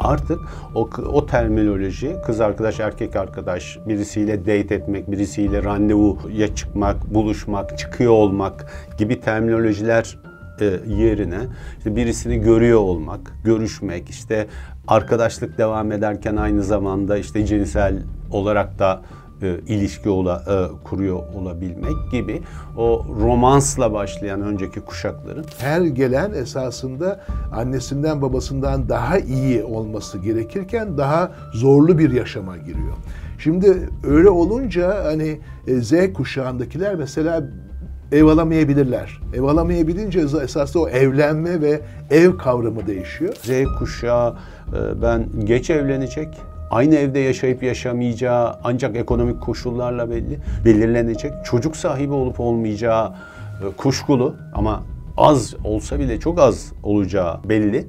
Artık o, o terminoloji kız arkadaş erkek arkadaş birisiyle date etmek birisiyle randevuya çıkmak buluşmak çıkıyor olmak gibi terminolojiler e, yerine işte birisini görüyor olmak, görüşmek, işte arkadaşlık devam ederken aynı zamanda işte cinsel olarak da e, ilişki ola, e, kuruyor olabilmek gibi o romansla başlayan önceki kuşakların Her gelen esasında annesinden babasından daha iyi olması gerekirken daha zorlu bir yaşama giriyor. Şimdi öyle olunca hani e, Z kuşağındakiler mesela ev alamayabilirler. Ev alamayabilince esasında o evlenme ve ev kavramı değişiyor. Z kuşağı e, ben geç evlenecek, aynı evde yaşayıp yaşamayacağı ancak ekonomik koşullarla belli belirlenecek. Çocuk sahibi olup olmayacağı e, kuşkulu ama az olsa bile çok az olacağı belli.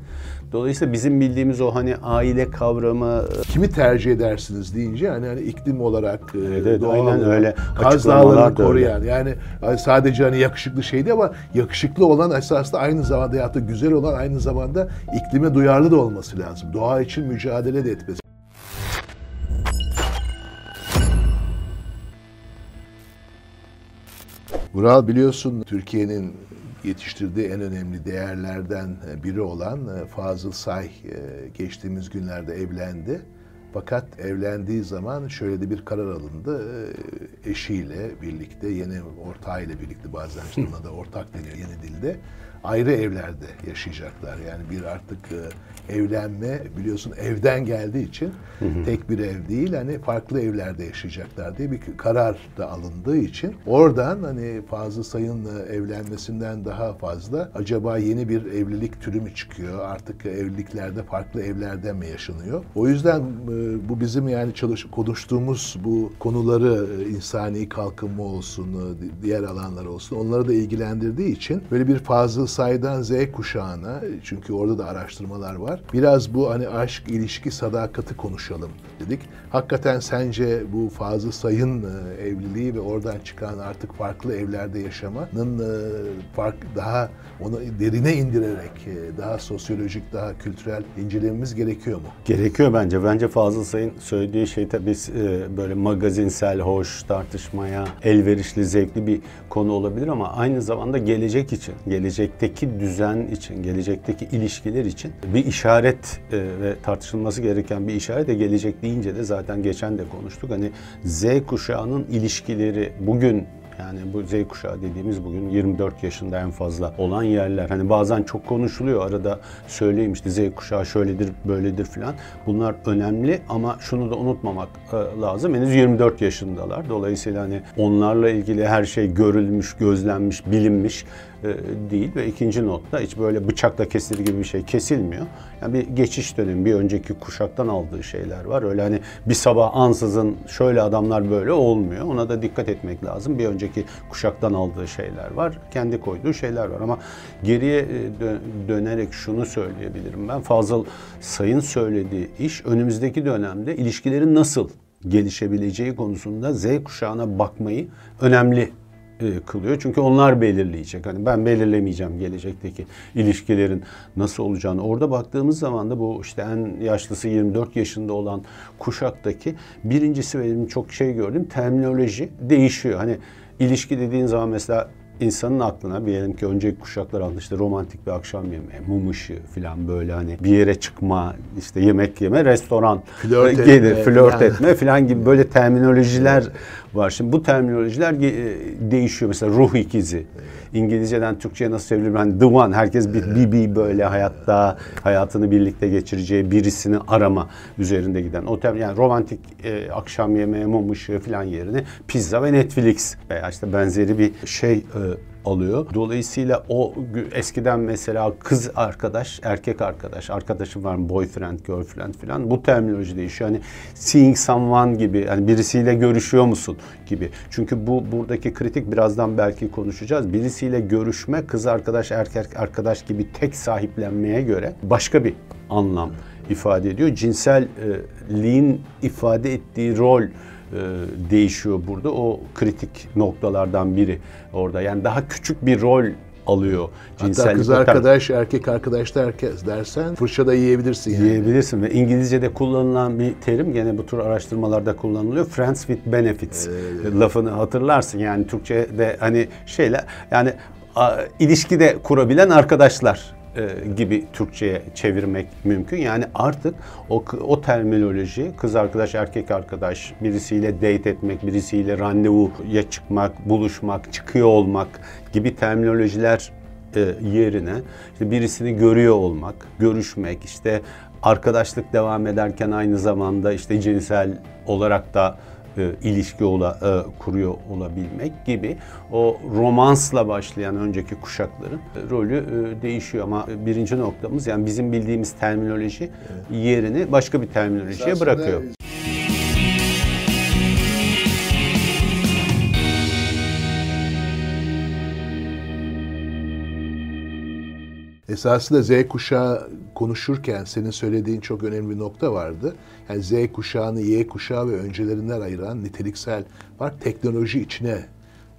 Dolayısıyla bizim bildiğimiz o hani aile kavramı Kimi tercih edersiniz deyince hani, hani iklim olarak, e, Evet, evet, doğal aynen olarak, öyle. Kaz Dağları'nı öyle. koruyan yani sadece hani yakışıklı şeydi ama yakışıklı olan esasında aynı zamanda ya da güzel olan aynı zamanda iklime duyarlı da olması lazım. Doğa için mücadele de etmesi. Vural biliyorsun Türkiye'nin yetiştirdiği en önemli değerlerden biri olan e, Fazıl Say e, geçtiğimiz günlerde evlendi. Fakat evlendiği zaman şöyle de bir karar alındı. E, Eşiyle birlikte, yeni ortağıyla birlikte bazen işte ona da ortak deniyor yeni dilde. Ayrı evlerde yaşayacaklar. Yani bir artık e, evlenme biliyorsun evden geldiği için tek bir ev değil hani farklı evlerde yaşayacaklar diye bir karar da alındığı için oradan hani Fazıl Say'ın e, evlenmesinden daha fazla acaba yeni bir evlilik türü mü çıkıyor? Artık evliliklerde farklı evlerde mi yaşanıyor? O yüzden e, bu bizim yani çalış konuştuğumuz bu konuları e, insani kalkınma olsun, di- diğer alanlar olsun onları da ilgilendirdiği için böyle bir Fazıl Say'dan Z kuşağına çünkü orada da araştırmalar var. Biraz bu hani aşk, ilişki, sadakati konuşalım dedik. Hakikaten sence bu Fazıl Say'ın e, evliliği ve oradan çıkan artık farklı evlerde yaşamanın e, fark daha onu derine indirerek e, daha sosyolojik, daha kültürel incelememiz gerekiyor mu? Gerekiyor bence. Bence Fazıl Say'ın söylediği şey tabii böyle magazinsel, hoş, tartışmaya elverişli, zevkli bir konu olabilir ama aynı zamanda gelecek için, gelecekteki düzen için, gelecekteki ilişkiler için bir işaret e, ve tartışılması gereken bir işaret de gelecek deyince de zaten geçen de konuştuk. Hani Z kuşağının ilişkileri bugün yani bu Z kuşağı dediğimiz bugün 24 yaşında en fazla olan yerler. Hani bazen çok konuşuluyor arada söyleyeyim işte Z kuşağı şöyledir böyledir filan. Bunlar önemli ama şunu da unutmamak e, lazım. Henüz 24 yaşındalar. Dolayısıyla hani onlarla ilgili her şey görülmüş, gözlenmiş, bilinmiş e, değil ve ikinci notta hiç böyle bıçakla kesilir gibi bir şey kesilmiyor. Yani bir geçiş dönemi, bir önceki kuşaktan aldığı şeyler var. Öyle hani bir sabah ansızın şöyle adamlar böyle olmuyor. Ona da dikkat etmek lazım. Bir önceki kuşaktan aldığı şeyler var. Kendi koyduğu şeyler var ama geriye e, dö- dönerek şunu söyleyebilirim ben. Fazıl Say'ın söylediği iş önümüzdeki dönemde ilişkilerin nasıl gelişebileceği konusunda Z kuşağına bakmayı önemli e, kılıyor. Çünkü onlar belirleyecek. Hani ben belirlemeyeceğim gelecekteki ilişkilerin nasıl olacağını. Orada baktığımız zaman da bu işte en yaşlısı 24 yaşında olan kuşaktaki birincisi benim çok şey gördüm terminoloji değişiyor. Hani ilişki dediğin zaman mesela insanın aklına diyelim ki önceki kuşaklar aldı işte romantik bir akşam yemeği, mum ışığı falan böyle hani bir yere çıkma, işte yemek yeme, restoran Flört gelir, etme, flört yani. etme falan gibi böyle terminolojiler var. Şimdi bu terminolojiler e, değişiyor. Mesela ruh ikizi. İngilizceden Türkçe'ye nasıl çevrilir? Hani the one. Herkes bir, bir böyle hayatta hayatını birlikte geçireceği birisini arama üzerinde giden. O tem yani romantik e, akşam yemeği, mum ışığı falan yerine pizza ve Netflix veya işte benzeri bir şey e, alıyor. Dolayısıyla o eskiden mesela kız arkadaş, erkek arkadaş, arkadaşım var mı boyfriend, girlfriend falan bu terminoloji değişiyor. Hani seeing someone gibi yani birisiyle görüşüyor musun gibi. Çünkü bu buradaki kritik birazdan belki konuşacağız. Birisiyle görüşme kız arkadaş, erkek arkadaş gibi tek sahiplenmeye göre başka bir anlam ifade ediyor. Cinselliğin ifade ettiği rol e, değişiyor burada. O kritik noktalardan biri orada. Yani daha küçük bir rol alıyor. Hatta kız arkadaş, erkek arkadaş derken, dersen fırça da yiyebilirsin yani. Yiyebilirsin ve İngilizce'de kullanılan bir terim gene bu tür araştırmalarda kullanılıyor. Friends with benefits lafını hatırlarsın. Yani Türkçe'de hani şeyler yani ilişkide kurabilen arkadaşlar e, gibi Türkçe'ye çevirmek mümkün. Yani artık o o terminoloji kız arkadaş, erkek arkadaş, birisiyle date etmek, birisiyle randevuya çıkmak, buluşmak, çıkıyor olmak gibi terminolojiler e, yerine işte birisini görüyor olmak, görüşmek, işte arkadaşlık devam ederken aynı zamanda işte cinsel olarak da e, ilişki ola, e, kuruyor olabilmek gibi o romansla başlayan önceki kuşakların e, rolü e, değişiyor ama birinci noktamız yani bizim bildiğimiz terminoloji yerini başka bir terminolojiye Esasında bırakıyor. Esasında Z kuşağı konuşurken senin söylediğin çok önemli bir nokta vardı. Yani Z kuşağını Y kuşağı ve öncelerinden ayıran niteliksel var. Teknoloji içine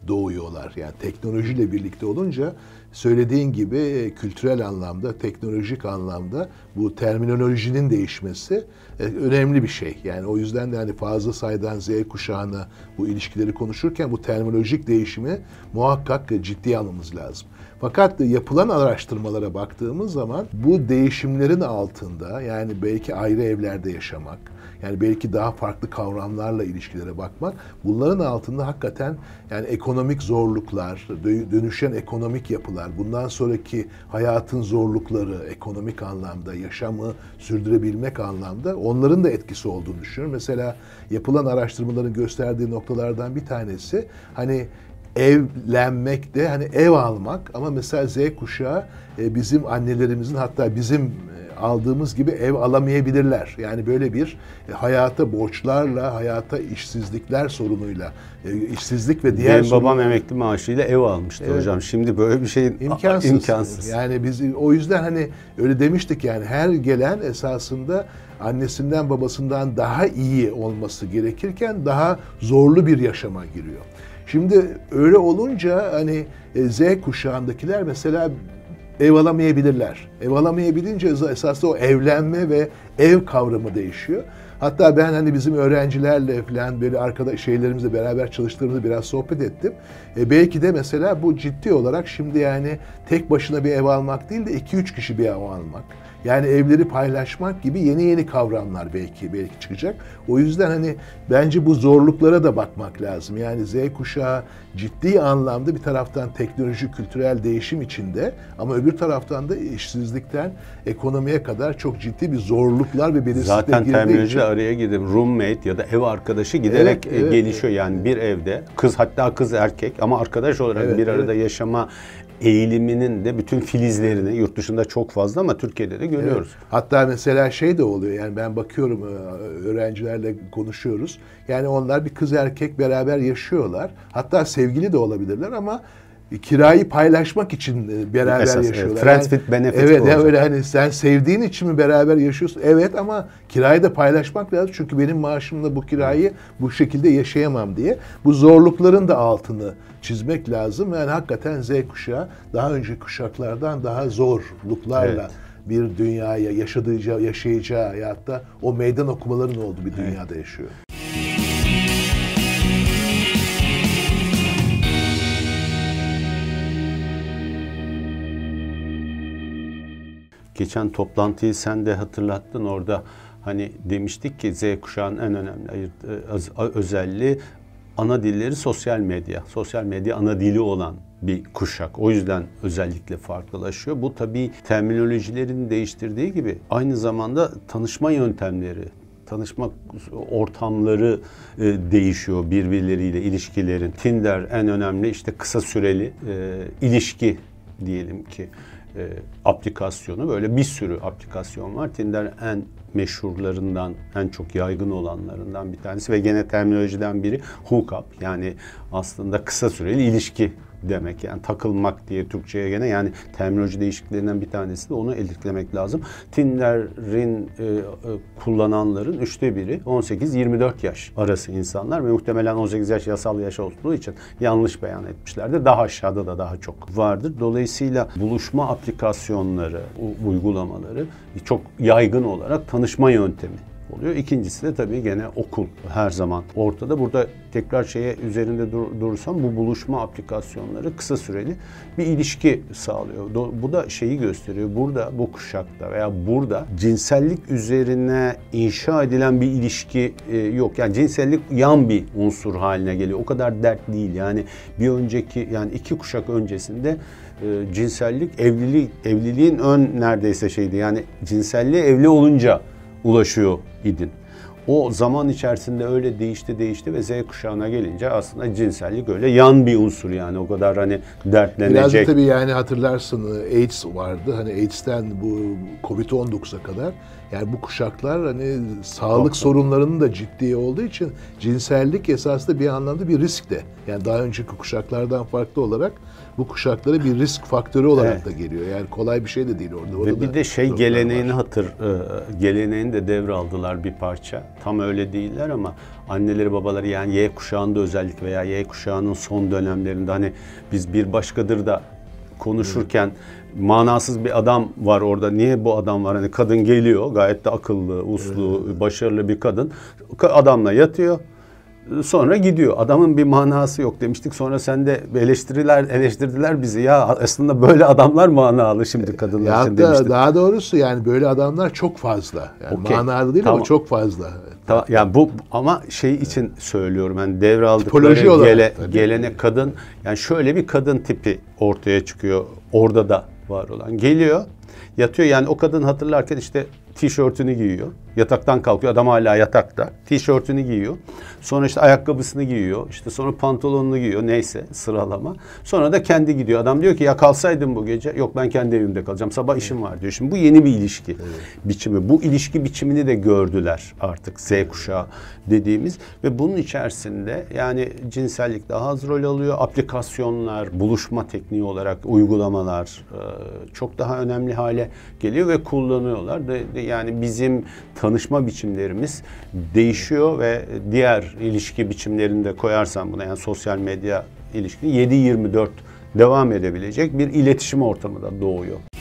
doğuyorlar. Yani teknolojiyle birlikte olunca söylediğin gibi kültürel anlamda, teknolojik anlamda bu terminolojinin değişmesi e, önemli bir şey. Yani o yüzden de hani fazla sayıdan Z kuşağına bu ilişkileri konuşurken bu terminolojik değişimi muhakkak ciddiye almamız lazım. Fakat yapılan araştırmalara baktığımız zaman bu değişimlerin altında yani belki ayrı evlerde yaşamak, yani belki daha farklı kavramlarla ilişkilere bakmak, bunların altında hakikaten yani ekonomik zorluklar, dö- dönüşen ekonomik yapılar, bundan sonraki hayatın zorlukları ekonomik anlamda, yaşamı sürdürebilmek anlamda onların da etkisi olduğunu düşünüyorum. Mesela yapılan araştırmaların gösterdiği noktalardan bir tanesi hani evlenmek de hani ev almak ama mesela Z kuşağı e, bizim annelerimizin hatta bizim e, aldığımız gibi ev alamayabilirler. Yani böyle bir e, hayata borçlarla, hayata işsizlikler sorunuyla, e, işsizlik ve diğer Benim babam sorunlar- emekli maaşıyla ev almıştı Evet. hocam. Şimdi böyle bir şeyin imkansız. imkansız. Yani biz o yüzden hani öyle demiştik yani her gelen esasında annesinden babasından daha iyi olması gerekirken daha zorlu bir yaşama giriyor. Şimdi öyle olunca hani e, Z kuşağındakiler mesela ev alamayabilirler. Ev alamayabilince esasında o evlenme ve ev kavramı değişiyor. Hatta ben hani bizim öğrencilerle falan böyle arkadaş şeylerimizle beraber çalıştığımızda biraz sohbet ettim. E belki de mesela bu ciddi olarak şimdi yani tek başına bir ev almak değil de 2-3 kişi bir ev almak. Yani evleri paylaşmak gibi yeni yeni kavramlar belki belki çıkacak. O yüzden hani bence bu zorluklara da bakmak lazım. Yani Z kuşağı ciddi anlamda bir taraftan teknoloji, kültürel değişim içinde ama öbür taraftan da işsizlikten ekonomiye kadar çok ciddi bir zorluklar ve belirsizlikler Zaten terminoloji için. araya girdim. Roommate ya da ev arkadaşı giderek Evet, evet, gelişiyor. Yani bir evde kız hatta kız erkek ama arkadaş olarak Evet, bir arada evet. yaşama eğiliminin de bütün filizlerini yurt dışında çok fazla ama Türkiye'de de görüyoruz. Hatta mesela şey de oluyor yani ben bakıyorum e, öğrencilerle konuşuyoruz. Yani onlar bir kız erkek beraber yaşıyorlar. Hatta sevgili de olabilirler ama kirayı paylaşmak için e, beraber Esas, evet. yaşıyorlar. Evet bu yani hocam. öyle hani sen sevdiğin için mi beraber yaşıyorsun? Evet ama kirayı da paylaşmak lazım. Çünkü benim maaşımla bu kirayı bu şekilde yaşayamam diye. Bu zorlukların da altını çizmek lazım. Yani hakikaten Z kuşağı daha önceki kuşaklardan daha zorluklarla Evet. bir dünyaya yaşadığı yaşayacağı hayatta o meydan okumaların olduğu bir dünyada yaşıyor. Geçen toplantıyı sen de hatırlattın orada hani demiştik ki Z kuşağının en önemli ayırt, e, öz- özelliği ana dilleri sosyal medya. Sosyal medya ana dili olan bir kuşak. O yüzden özellikle farklılaşıyor. Bu tabii terminolojilerin değiştirdiği gibi aynı zamanda tanışma yöntemleri, tanışma ortamları e, değişiyor birbirleriyle ilişkilerin. Tinder en önemli işte kısa süreli e, ilişki diyelim ki e, aplikasyonu böyle bir sürü aplikasyon var. Tinder en meşhurlarından, en çok yaygın olanlarından bir tanesi ve gene terminolojiden biri hookup. Yani aslında kısa süreli ilişki demek. Yani takılmak diye Türkçe'ye gene yani terminoloji değişikliklerinden bir tanesi de onu eliklemek lazım. Tinder'in e, e, kullananların üçte biri 18-24 yaş arası insanlar ve muhtemelen 18 yaş yasal yaş olduğu için yanlış beyan etmişlerdir. Daha aşağıda da daha çok vardır. Dolayısıyla buluşma aplikasyonları, uygulamaları çok yaygın olarak tanışma yöntemi oluyor. İkincisi de tabii gene okul her zaman ortada. Burada tekrar şeye üzerinde dur, durursam bu buluşma aplikasyonları kısa süreli bir ilişki sağlıyor. Bu da şeyi gösteriyor. Burada bu kuşakta veya burada cinsellik üzerine inşa edilen bir ilişki e, yok. Yani cinsellik yan bir unsur haline geliyor. O kadar dert değil. Yani bir önceki yani iki kuşak öncesinde e, cinsellik evlilik evliliğin ön neredeyse şeydi. Yani cinselliğe evli olunca ulaşıyor idin. O zaman içerisinde öyle değişti değişti ve Z kuşağına gelince aslında cinsellik öyle yan bir unsur yani o kadar hani dertlenecek. Biraz da tabii yani hatırlarsın AIDS vardı. Hani AIDS'ten bu Covid-19'a kadar yani bu kuşaklar hani sağlık sorunlarının da ciddi olduğu için cinsellik esasında bir anlamda bir risk de. Yani daha önceki kuşaklardan farklı olarak bu kuşaklara bir risk faktörü olarak evet. da geliyor. Yani kolay bir şey de değil orada. orada Ve bir de şey geleneğini var. hatır, e, geleneğini de devraldılar bir parça. Tam öyle değiller ama anneleri babaları yani Y kuşağında özellikle veya Y kuşağının son dönemlerinde hani biz bir başkadır da konuşurken manasız bir adam var orada. Niye bu adam var? Hani kadın geliyor gayet de akıllı, uslu, başarılı bir kadın. Adamla yatıyor Sonra gidiyor. Adamın bir manası yok demiştik. Sonra sen de eleştiriler eleştirdiler bizi. Ya aslında böyle adamlar manalı şimdi kadınlar ya için demiştik. Daha doğrusu yani böyle adamlar çok fazla. Yani okay. manalı değil tamam. ama çok fazla. Tamam. Yani bu ama şey için söylüyorum. Yani devraldıkları gele, gelene kadın yani şöyle bir kadın tipi ortaya çıkıyor. Orada da var olan. Geliyor yatıyor yani o kadın hatırlarken işte tişörtünü giyiyor. Yataktan kalkıyor. Adam hala yatakta. Tişörtünü giyiyor. Sonra işte ayakkabısını giyiyor. İşte sonra pantolonunu giyiyor. Neyse sıralama. Sonra da kendi gidiyor. Adam diyor ki ya kalsaydım bu gece. Yok ben kendi evimde kalacağım. Sabah işim var diyor. Şimdi bu yeni bir ilişki evet. biçimi. Bu ilişki biçimini de gördüler artık Z kuşağı dediğimiz. Ve bunun içerisinde yani cinsellik daha az rol alıyor. Aplikasyonlar, buluşma tekniği olarak uygulamalar çok daha önemli hale geliyor ve kullanıyorlar. Yani bizim tanışma biçimlerimiz değişiyor ve diğer ilişki biçimlerinde koyarsam buna yani sosyal medya ilişkini 7-24 devam edebilecek bir iletişim ortamı da doğuyor.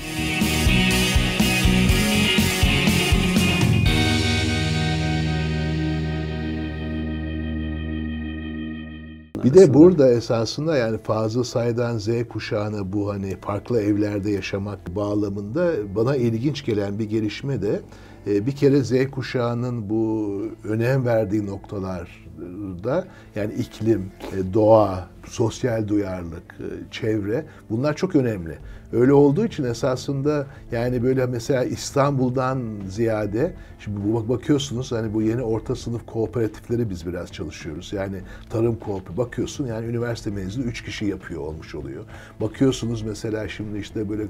Bir de burada esasında yani fazla sayıdan Z kuşağına bu hani farklı evlerde yaşamak bağlamında bana ilginç gelen bir gelişme de e, bir kere Z kuşağının bu önem verdiği noktalarda yani iklim, e, doğa, sosyal duyarlılık, e, çevre bunlar çok önemli. Öyle olduğu için esasında yani böyle mesela İstanbul'dan ziyade şimdi bu bakıyorsunuz hani bu yeni orta sınıf kooperatifleri biz biraz çalışıyoruz. Yani tarım kooperatifi bakıyorsun yani üniversite mezunu üç kişi yapıyor olmuş oluyor. Bakıyorsunuz mesela şimdi işte böyle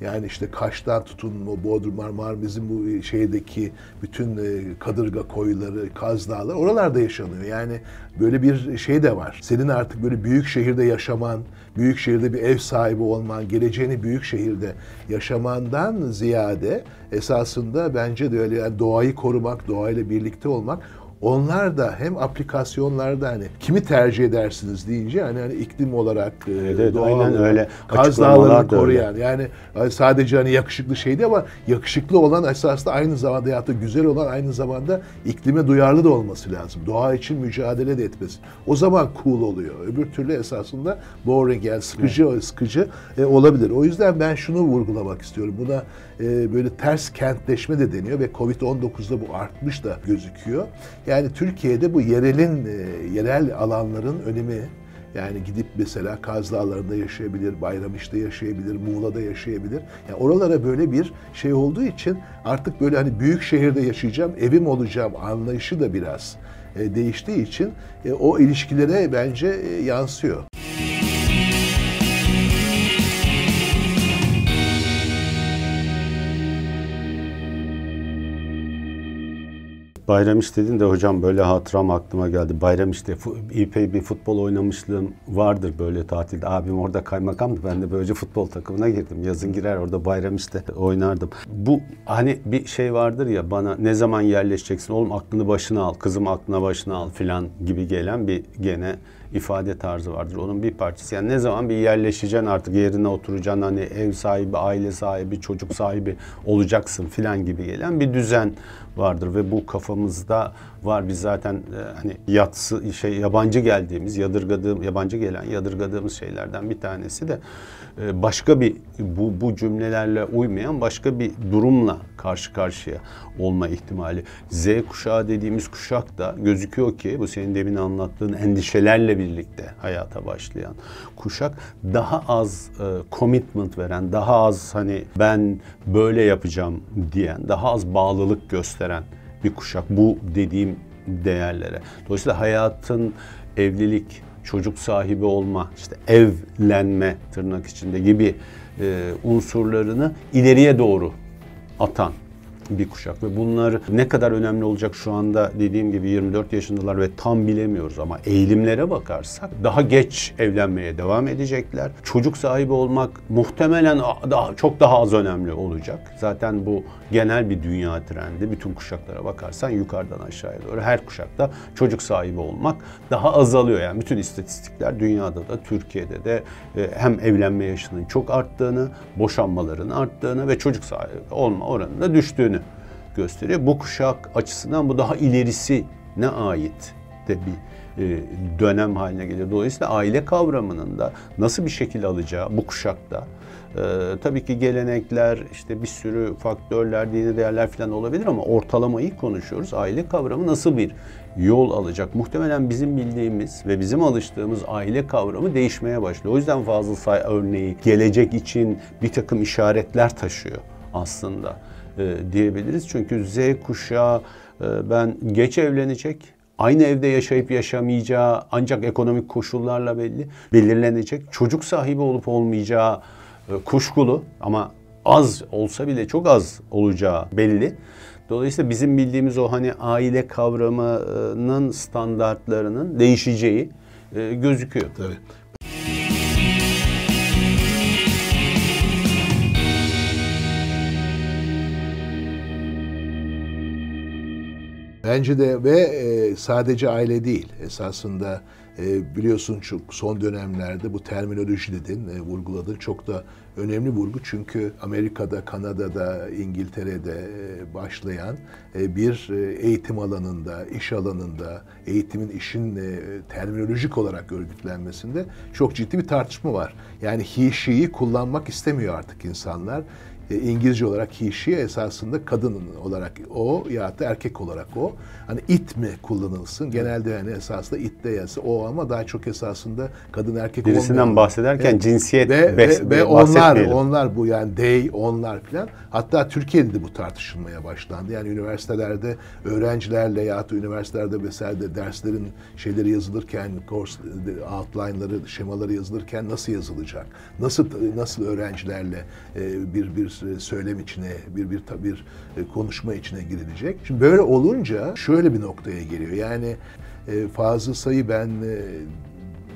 yani işte Kaş'tan tutun o Bodrum Marmar bizim bu şeydeki bütün e, kadırga koyları, Kaz Dağları oralarda yaşanıyor. Yani böyle bir şey de var. Senin artık böyle büyük şehirde yaşaman, büyük şehirde bir ev sahibi olman, geleceğini büyük şehirde yaşamandan ziyade esasında bence de öyle yani doğayı korumak, doğayla birlikte olmak onlar da hem aplikasyonlarda hani kimi tercih edersiniz deyince hani, hani iklim olarak e, evet, doğal aynen olarak, öyle. Kaz Dağları'nı koruyan öyle. yani sadece hani yakışıklı şeydi ama yakışıklı olan esasında aynı zamanda ya da güzel olan aynı zamanda iklime duyarlı da olması lazım. Doğa için mücadele de etmesi. O zaman cool oluyor. Öbür türlü esasında boring yani sıkıcı evet. sıkıcı e, olabilir. O yüzden ben şunu vurgulamak istiyorum. Buna e, böyle ters kentleşme de deniyor ve Covid-19'da bu artmış da gözüküyor. Yani Türkiye'de bu yerelin, e, yerel alanların önemi yani gidip mesela Kaz Dağları'nda yaşayabilir, Bayramiş'te yaşayabilir, Muğla'da yaşayabilir. Yani oralara böyle bir şey olduğu için artık böyle hani büyük şehirde yaşayacağım, evim olacağım anlayışı da biraz e, değiştiği için e, o ilişkilere bence e, yansıyor. Bayram dedin de hocam böyle hatıram aklıma geldi. Bayram işte epey bir futbol oynamışlığım vardır böyle tatilde. Abim orada kaymakamdı. Ben de böylece futbol takımına girdim. Yazın girer orada bayram işte oynardım. Bu hani bir şey vardır ya bana ne zaman yerleşeceksin oğlum aklını başına al, kızım aklına başına al filan gibi gelen bir gene ifade tarzı vardır. Onun bir parçası. Yani ne zaman bir yerleşeceksin artık yerine oturacaksın hani ev sahibi, aile sahibi, çocuk sahibi olacaksın filan gibi gelen bir düzen vardır ve bu kafamızda var. Biz zaten e, hani yatsı şey yabancı geldiğimiz, yadırgadığım yabancı gelen yadırgadığımız şeylerden bir tanesi de e, başka bir bu bu cümlelerle uymayan başka bir durumla karşı karşıya olma ihtimali. Z kuşağı dediğimiz kuşak da gözüküyor ki bu senin demin anlattığın endişelerle birlikte hayata başlayan kuşak daha az e, commitment veren, daha az hani ben böyle yapacağım diyen, daha az bağlılık gösteren bir kuşak bu dediğim değerlere. Dolayısıyla hayatın evlilik, çocuk sahibi olma, işte evlenme tırnak içinde gibi e, unsurlarını ileriye doğru atan bir kuşak ve bunlar ne kadar önemli olacak şu anda dediğim gibi 24 yaşındalar ve tam bilemiyoruz ama eğilimlere bakarsak daha geç evlenmeye devam edecekler. Çocuk sahibi olmak muhtemelen daha çok daha az önemli olacak. Zaten bu genel bir dünya trendi. Bütün kuşaklara bakarsan yukarıdan aşağıya doğru her kuşakta çocuk sahibi olmak daha azalıyor. Yani bütün istatistikler dünyada da Türkiye'de de e, hem evlenme yaşının çok arttığını, boşanmaların arttığını ve çocuk sahibi olma oranında düştüğünü gösteriyor. Bu kuşak açısından bu daha ilerisi ne ait de bir e, dönem haline geliyor. Dolayısıyla aile kavramının da nasıl bir şekil alacağı bu kuşakta e, tabii ki gelenekler, işte bir sürü faktörler, dini değerler falan olabilir ama ortalamayı konuşuyoruz. Aile kavramı nasıl bir yol alacak? Muhtemelen bizim bildiğimiz ve bizim alıştığımız aile kavramı değişmeye başlıyor. O yüzden Fazıl Say örneği gelecek için bir takım işaretler taşıyor aslında diyebiliriz. Çünkü Z kuşağı e, ben geç evlenecek, aynı evde yaşayıp yaşamayacağı ancak ekonomik koşullarla belli belirlenecek. Çocuk sahibi olup olmayacağı e, kuşkulu ama az olsa bile çok az olacağı belli. Dolayısıyla bizim bildiğimiz o hani aile kavramının standartlarının değişeceği e, gözüküyor. Tabii. Bence de ve e, sadece aile değil esasında e, biliyorsun çok son dönemlerde bu terminoloji dedin, e, vurguladın çok da önemli vurgu çünkü Amerika'da, Kanada'da, İngiltere'de e, başlayan e, bir e, eğitim alanında, iş alanında, eğitimin işin e, terminolojik olarak örgütlenmesinde çok ciddi bir tartışma var. Yani he, she'yi kullanmak istemiyor artık insanlar. E, İngilizce olarak he, esasında kadın olarak o ya da erkek olarak o. Hani it mi kullanılsın? Genelde yani esasında it de yazı o ama daha çok esasında kadın erkek Birisinden olmayan. bahsederken evet. cinsiyet ve, ve, ve onlar onlar bu yani they onlar falan. Hatta Türkiye'de de bu tartışılmaya başlandı. Yani üniversitelerde öğrencilerle ya da üniversitelerde vesaire derslerin şeyleri yazılırken, course outline'ları, şemaları yazılırken nasıl yazılacak? Nasıl nasıl öğrencilerle e, bir bir söylem içine, bir bir bir e, konuşma içine girilecek. Şimdi böyle olunca şöyle bir noktaya geliyor. Yani e, Fazıl Say'ı ben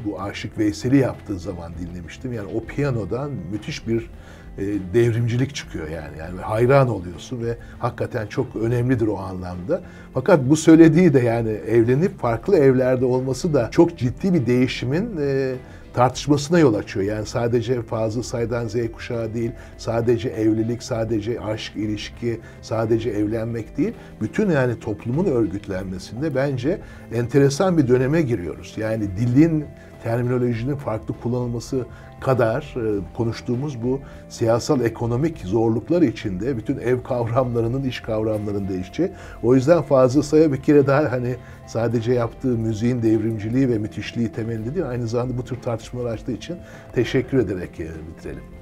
bu Aşık Veysel'i yaptığı zaman dinlemiştim. Yani o piyanodan müthiş bir e, devrimcilik çıkıyor yani. Yani hayran oluyorsun ve hakikaten çok önemlidir o anlamda. Fakat bu söylediği de yani evlenip farklı evlerde olması da çok ciddi bir değişimin e, tartışmasına yol açıyor. Yani sadece Fazıl Say'dan Z kuşağı değil, sadece evlilik, sadece aşk, ilişki, sadece evlenmek değil. Bütün yani toplumun örgütlenmesinde bence enteresan bir döneme giriyoruz. Yani dilin terminolojinin farklı kullanılması kadar e, konuştuğumuz bu siyasal ekonomik zorluklar içinde bütün ev kavramlarının, iş kavramlarının değişeceği. O yüzden Fazıl Say'a bir kere daha hani sadece yaptığı müziğin devrimciliği ve müthişliği temelinde değil, aynı zamanda bu tür tartışmalar açtığı için teşekkür ederek e, bitirelim.